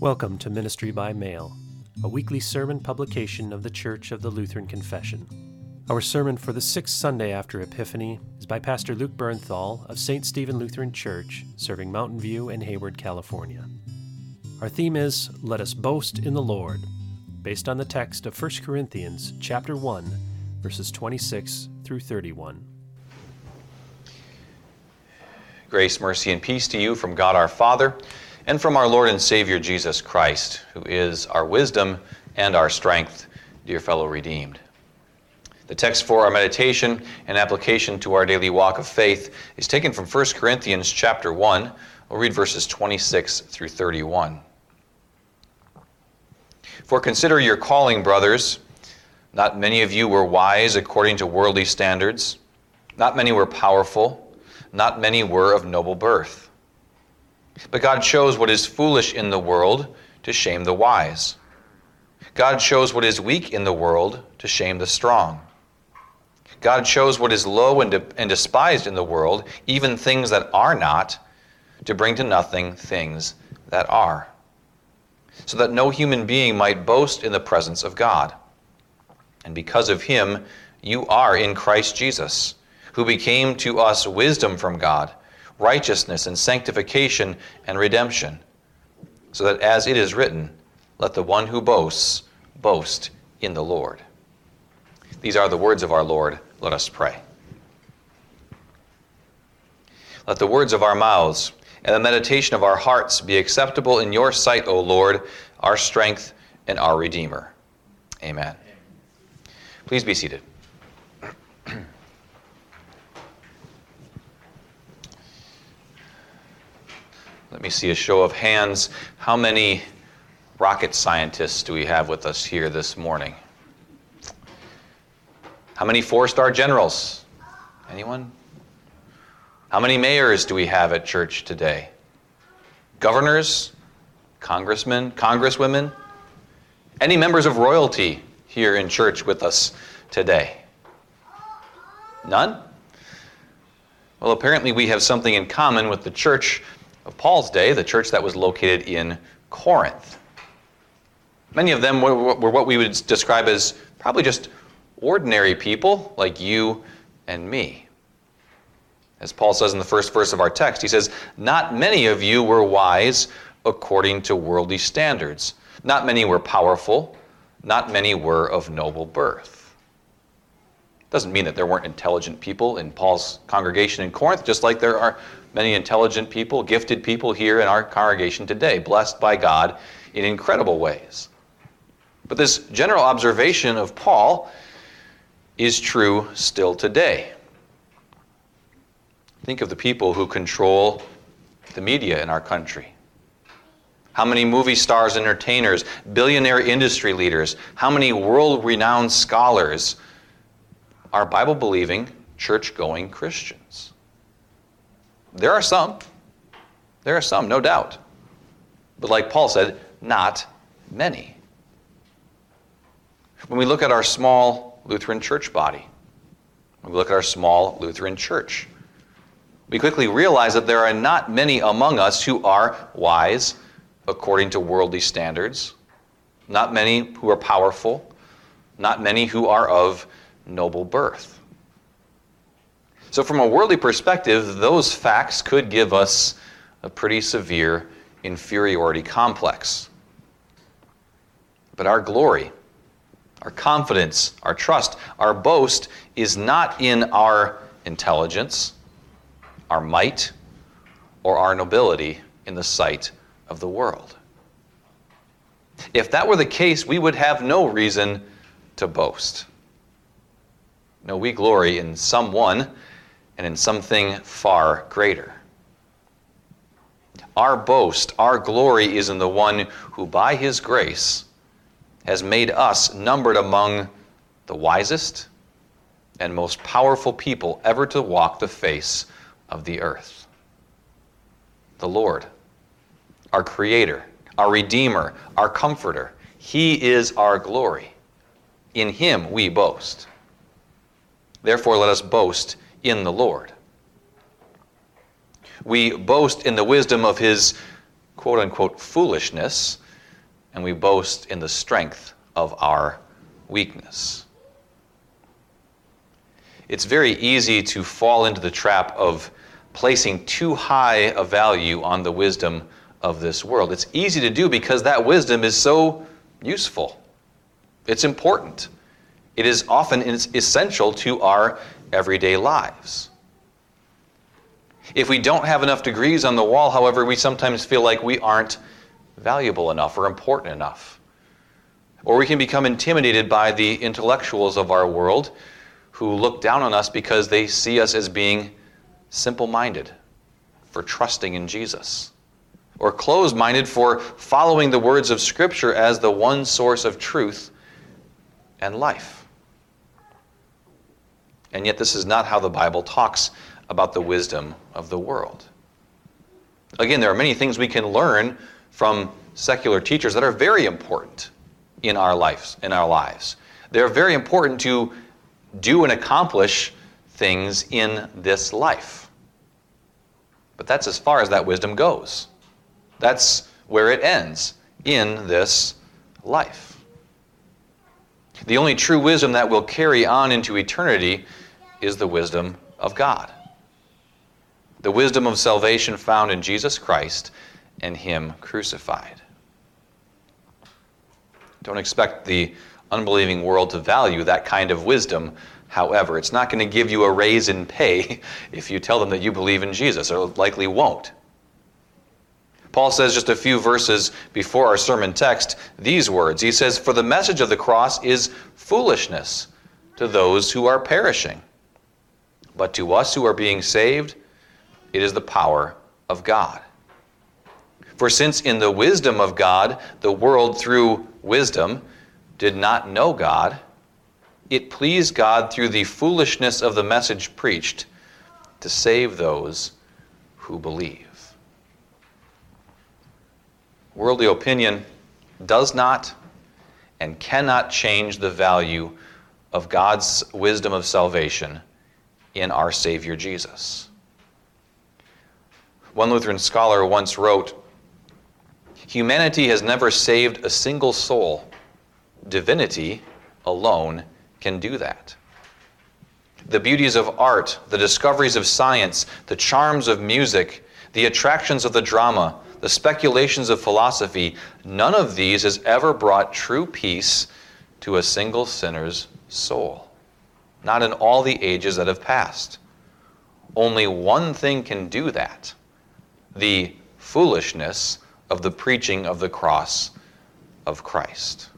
Welcome to Ministry by Mail, a weekly sermon publication of the Church of the Lutheran Confession. Our sermon for the sixth Sunday after Epiphany is by Pastor Luke Bernthal of St. Stephen Lutheran Church, serving Mountain View and Hayward, California. Our theme is Let Us Boast in the Lord, based on the text of 1 Corinthians chapter 1, verses 26 through 31. Grace, mercy, and peace to you from God our Father and from our Lord and Savior Jesus Christ, who is our wisdom and our strength, dear fellow redeemed. The text for our meditation and application to our daily walk of faith is taken from 1 Corinthians chapter 1. We'll read verses 26 through 31. For consider your calling, brothers. Not many of you were wise according to worldly standards. Not many were powerful. Not many were of noble birth. But God shows what is foolish in the world to shame the wise. God shows what is weak in the world to shame the strong. God shows what is low and, de- and despised in the world, even things that are not, to bring to nothing things that are, so that no human being might boast in the presence of God. And because of him, you are in Christ Jesus, who became to us wisdom from God righteousness and sanctification and redemption, so that as it is written, let the one who boasts boast in the Lord. These are the words of our Lord. Let us pray. Let the words of our mouths and the meditation of our hearts be acceptable in your sight, O Lord, our strength and our Redeemer. Amen. Please be seated. Let me see a show of hands. How many rocket scientists do we have with us here this morning? How many four star generals? Anyone? How many mayors do we have at church today? Governors? Congressmen? Congresswomen? Any members of royalty here in church with us today? None? Well, apparently we have something in common with the church of Paul's day, the church that was located in Corinth. Many of them were, were, what we would describe as probably just ordinary people like you and me. As Paul says in the first verse of our text, he says, Not many of you were wise according to worldly standards. Not many were powerful. Not many were of noble birth. Doesn't mean that there weren't intelligent people in Paul's congregation in Corinth, just like there are many intelligent people, gifted people here in our congregation today, blessed by God in incredible ways. But this general observation of Paul is true still today. Think of the people who control the media in our country. How many movie stars, entertainers, billionaire industry leaders, how many world renowned scholars are Bible believing, church going Christians? There are some. There are some, no doubt. But like Paul said, not many. When we look at our small Lutheran church body, when we look at our small Lutheran church, we quickly realize that there are not many among us who are wise according to worldly standards, not many who are powerful, not many who are of noble birth. So, from a worldly perspective, those facts could give us a pretty severe inferiority complex. But our glory, our confidence, our trust, our boast is not in our intelligence, our might, or our nobility in the sight of the world. If that were the case, we would have no reason to boast. No, we glory in someone and in something far greater. Our boast, our glory is in the one who, by his grace, has made us numbered among the wisest and most powerful people ever to walk the face of the earth. The Lord, our Creator, our Redeemer, our Comforter, He is our glory. In Him we boast. Therefore, let us boast in the Lord. We boast in the wisdom of his quote unquote foolishness and we boast in the strength of our weakness. It's very easy to fall into the trap of placing too high a value on the wisdom of this world. It's easy to do because that wisdom is so useful, it's important. It is often essential to our everyday lives. If we don't have enough degrees on the wall, however, we sometimes feel like we aren't valuable enough or important enough. Or we can become intimidated by the intellectuals of our world who look down on us because they see us as being simple minded for trusting in Jesus, or closed minded for following the words of Scripture as the one source of truth and life. And yet, this is not how the Bible talks about the wisdom of the world. Again, there are many things we can learn from secular teachers that are very important in our lives in our lives. They're very important to do and accomplish things in this life. But that's as far as that wisdom goes. That's where it ends in this life. The only true wisdom that will carry on into eternity is the wisdom of God. The wisdom of salvation found in Jesus Christ and Him crucified. Don't expect the unbelieving world to value that kind of wisdom. However, it's not going to give you a raise in pay if you tell them that you believe in Jesus, or likely won't. Paul says just a few verses before our sermon text these words. He says, For the message of the cross is foolishness to those who are perishing, but to us who are being saved, it is the power of God. For since in the wisdom of God, the world through wisdom did not know God, it pleased God through the foolishness of the message preached to save those who believe. Worldly opinion does not and cannot change the value of God's wisdom of salvation in our Savior Jesus. One Lutheran scholar once wrote Humanity has never saved a single soul. Divinity alone can do that. The beauties of art, the discoveries of science, the charms of music, the attractions of the drama, the speculations of philosophy, none of these has ever brought true peace to a single sinner's soul. Not in all the ages that have passed. Only one thing can do that the foolishness of the preaching of the cross of Christ.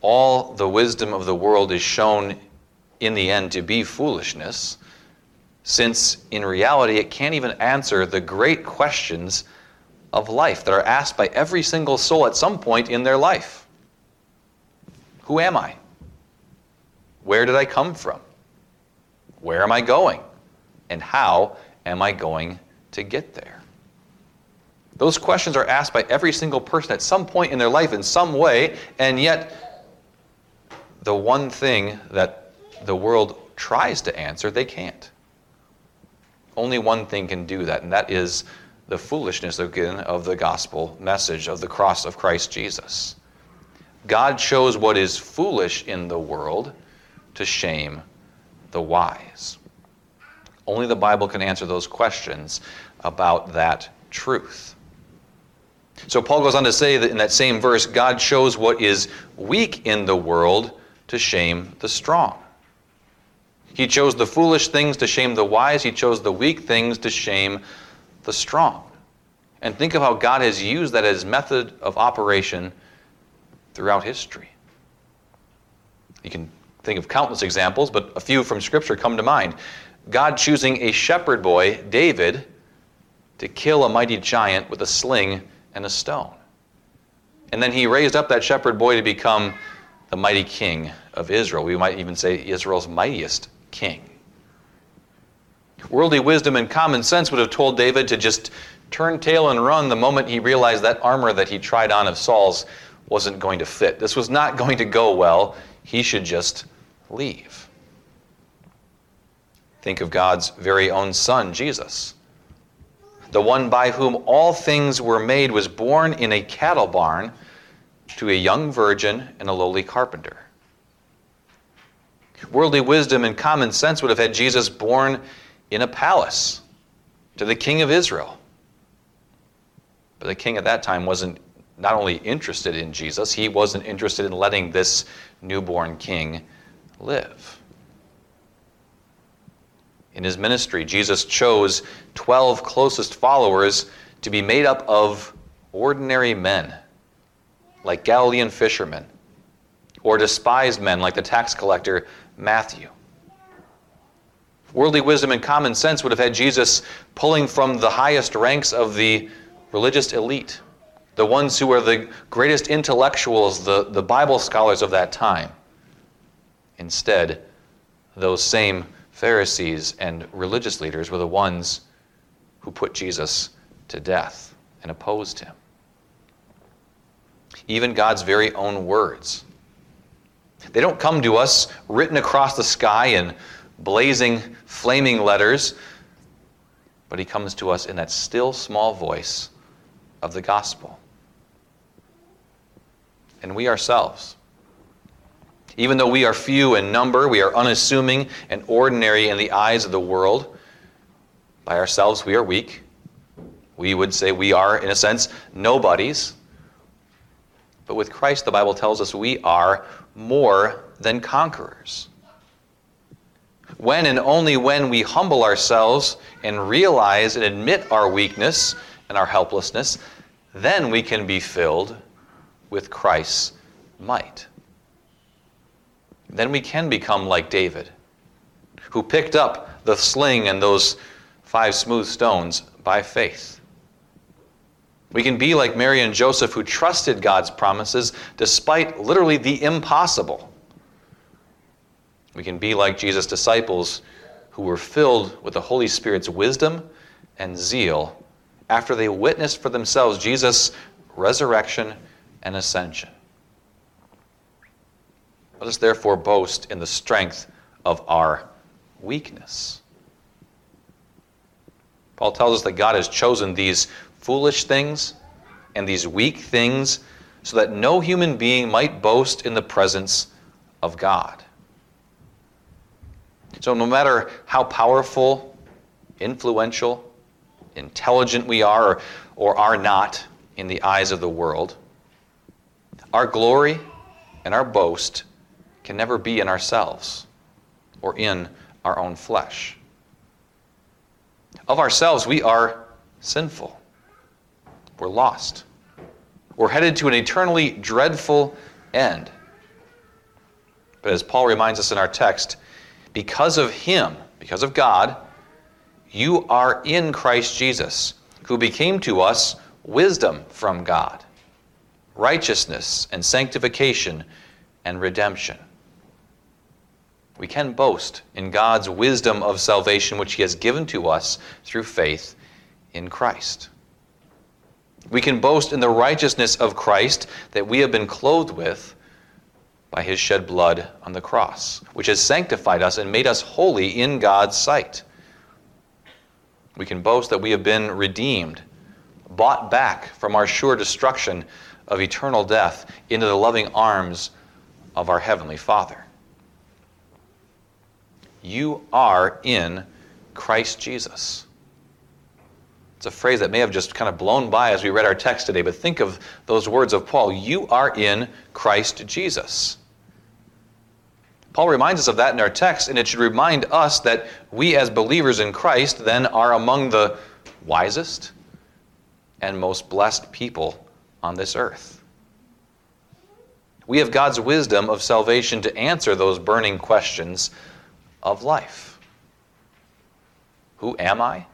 All the wisdom of the world is shown in the end to be foolishness, since in reality it can't even answer the great questions of life that are asked by every single soul at some point in their life Who am I? Where did I come from? Where am I going? And how am I going to get there? Those questions are asked by every single person at some point in their life in some way, and yet the one thing that the world tries to answer, they can't. Only one thing can do that, and that is the foolishness again of the gospel message of the cross of Christ Jesus. God shows what is foolish in the world to shame the wise. Only the Bible can answer those questions about that truth. So Paul goes on to say that in that same verse, God shows what is weak in the world to shame the strong. He chose the foolish things to shame the wise, he chose the weak things to shame the strong. And think of how God has used that as method of operation throughout history. You can think of countless examples, but a few from Scripture come to mind. God choosing a shepherd boy, David, to kill a mighty giant with a sling and a stone. And then he raised up that shepherd boy to become the mighty king of Israel. We might even say Israel's mightiest king. Worldly wisdom and common sense would have told David to just turn tail and run the moment he realized that armor that he tried on of Saul's wasn't going to fit. This was not going to go well. He should just leave. Think of God's very own Son, Jesus. the one by whom all things were made, was born in a cattle barn to a young virgin and a lowly carpenter. Worldly wisdom and common sense would have had Jesus born in a palace to the king of Israel. But the king at that time wasn't not only interested in Jesus, he wasn't interested in letting this newborn king live. In his ministry, Jesus chose 12 closest followers to be made up of ordinary men, like Galilean fishermen, or despised men like the tax collector Matthew. Worldly wisdom and common sense would have had Jesus pulling from the highest ranks of the religious elite, the ones who were the greatest intellectuals, the, the Bible scholars of that time. Instead, those same Pharisees and religious leaders were the ones who put Jesus to death and opposed him. Even God's very own words. They don't come to us written across the sky in blazing, flaming letters, but He comes to us in that still small voice of the gospel. And we ourselves, even though we are few in number, we are unassuming and ordinary in the eyes of the world, by ourselves we are weak. We would say we are, in a sense, nobodies. But with Christ, the Bible tells us we are more than conquerors. When and only when we humble ourselves and realize and admit our weakness and our helplessness, then we can be filled with Christ's might. Then we can become like David, who picked up the sling and those five smooth stones by faith. We can be like Mary and Joseph, who trusted God's promises despite literally the impossible. We can be like Jesus' disciples, who were filled with the Holy Spirit's wisdom and zeal after they witnessed for themselves Jesus' resurrection and ascension. Let us therefore boast in the strength of our weakness. Paul tells us that God has chosen these foolish things and these weak things so that no human being might boast in the presence of God. So, no matter how powerful, influential, intelligent we are or, or are not in the eyes of the world, our glory and our boast can never be in ourselves or in our own flesh. Of ourselves, we are sinful. We're lost. We're headed to an eternally dreadful end. But as Paul reminds us in our text, because of Him, because of God, you are in Christ Jesus, who became to us wisdom from God, righteousness and sanctification and redemption. We can boast in God's wisdom of salvation, which He has given to us through faith in Christ. We can boast in the righteousness of Christ that we have been clothed with by his shed blood on the cross, which has sanctified us and made us holy in God's sight. We can boast that we have been redeemed, bought back from our sure destruction of eternal death into the loving arms of our Heavenly Father. You are in Christ Jesus. It's a phrase that may have just kind of blown by as we read our text today, but think of those words of Paul. You are in Christ Jesus. Paul reminds us of that in our text, and it should remind us that we, as believers in Christ, then are among the wisest and most blessed people on this earth. We have God's wisdom of salvation to answer those burning questions of life. Who am I?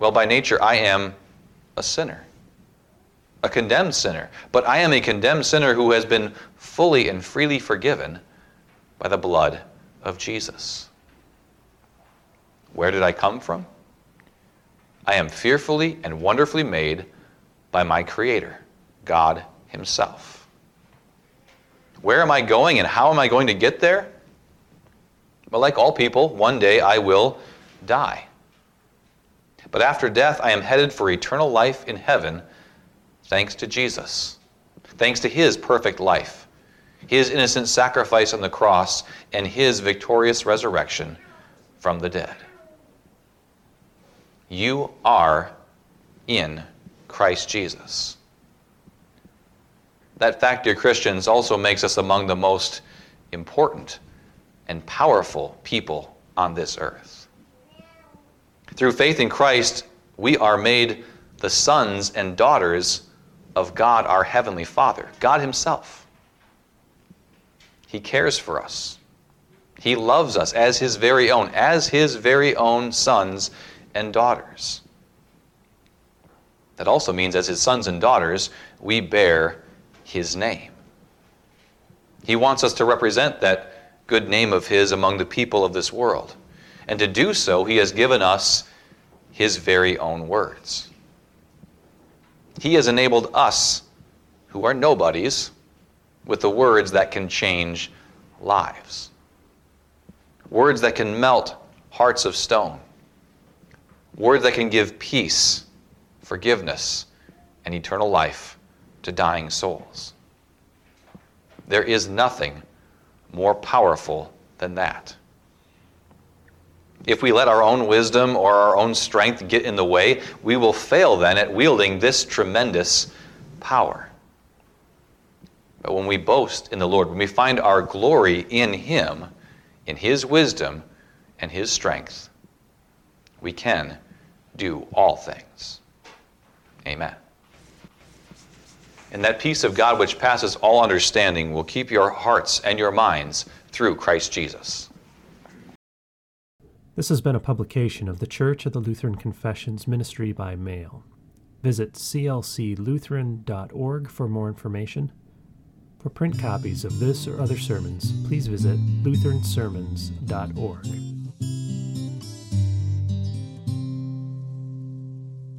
Well, by nature, I am a sinner, a condemned sinner. But I am a condemned sinner who has been fully and freely forgiven by the blood of Jesus. Where did I come from? I am fearfully and wonderfully made by my Creator, God Himself. Where am I going and how am I going to get there? Well, like all people, one day I will die. But after death, I am headed for eternal life in heaven, thanks to Jesus, thanks to his perfect life, his innocent sacrifice on the cross, and his victorious resurrection from the dead. You are in Christ Jesus. That fact, dear Christians, also makes us among the most important and powerful people on this earth. Through faith in Christ, we are made the sons and daughters of God, our Heavenly Father, God Himself. He cares for us. He loves us as His very own, as His very own sons and daughters. That also means, as His sons and daughters, we bear His name. He wants us to represent that good name of His among the people of this world. And to do so, He has given us His very own words. He has enabled us, who are nobodies, with the words that can change lives. Words that can melt hearts of stone. Words that can give peace, forgiveness, and eternal life to dying souls. There is nothing more powerful than that. If we let our own wisdom or our own strength get in the way, we will fail then at wielding this tremendous power. But when we boast in the Lord, when we find our glory in Him, in His wisdom and His strength, we can do all things. Amen. And that peace of God which passes all understanding will keep your hearts and your minds through Christ Jesus. This has been a publication of the Church of the Lutheran Confessions Ministry by Mail. Visit clclutheran.org for more information. For print copies of this or other sermons, please visit lutheransermons.org.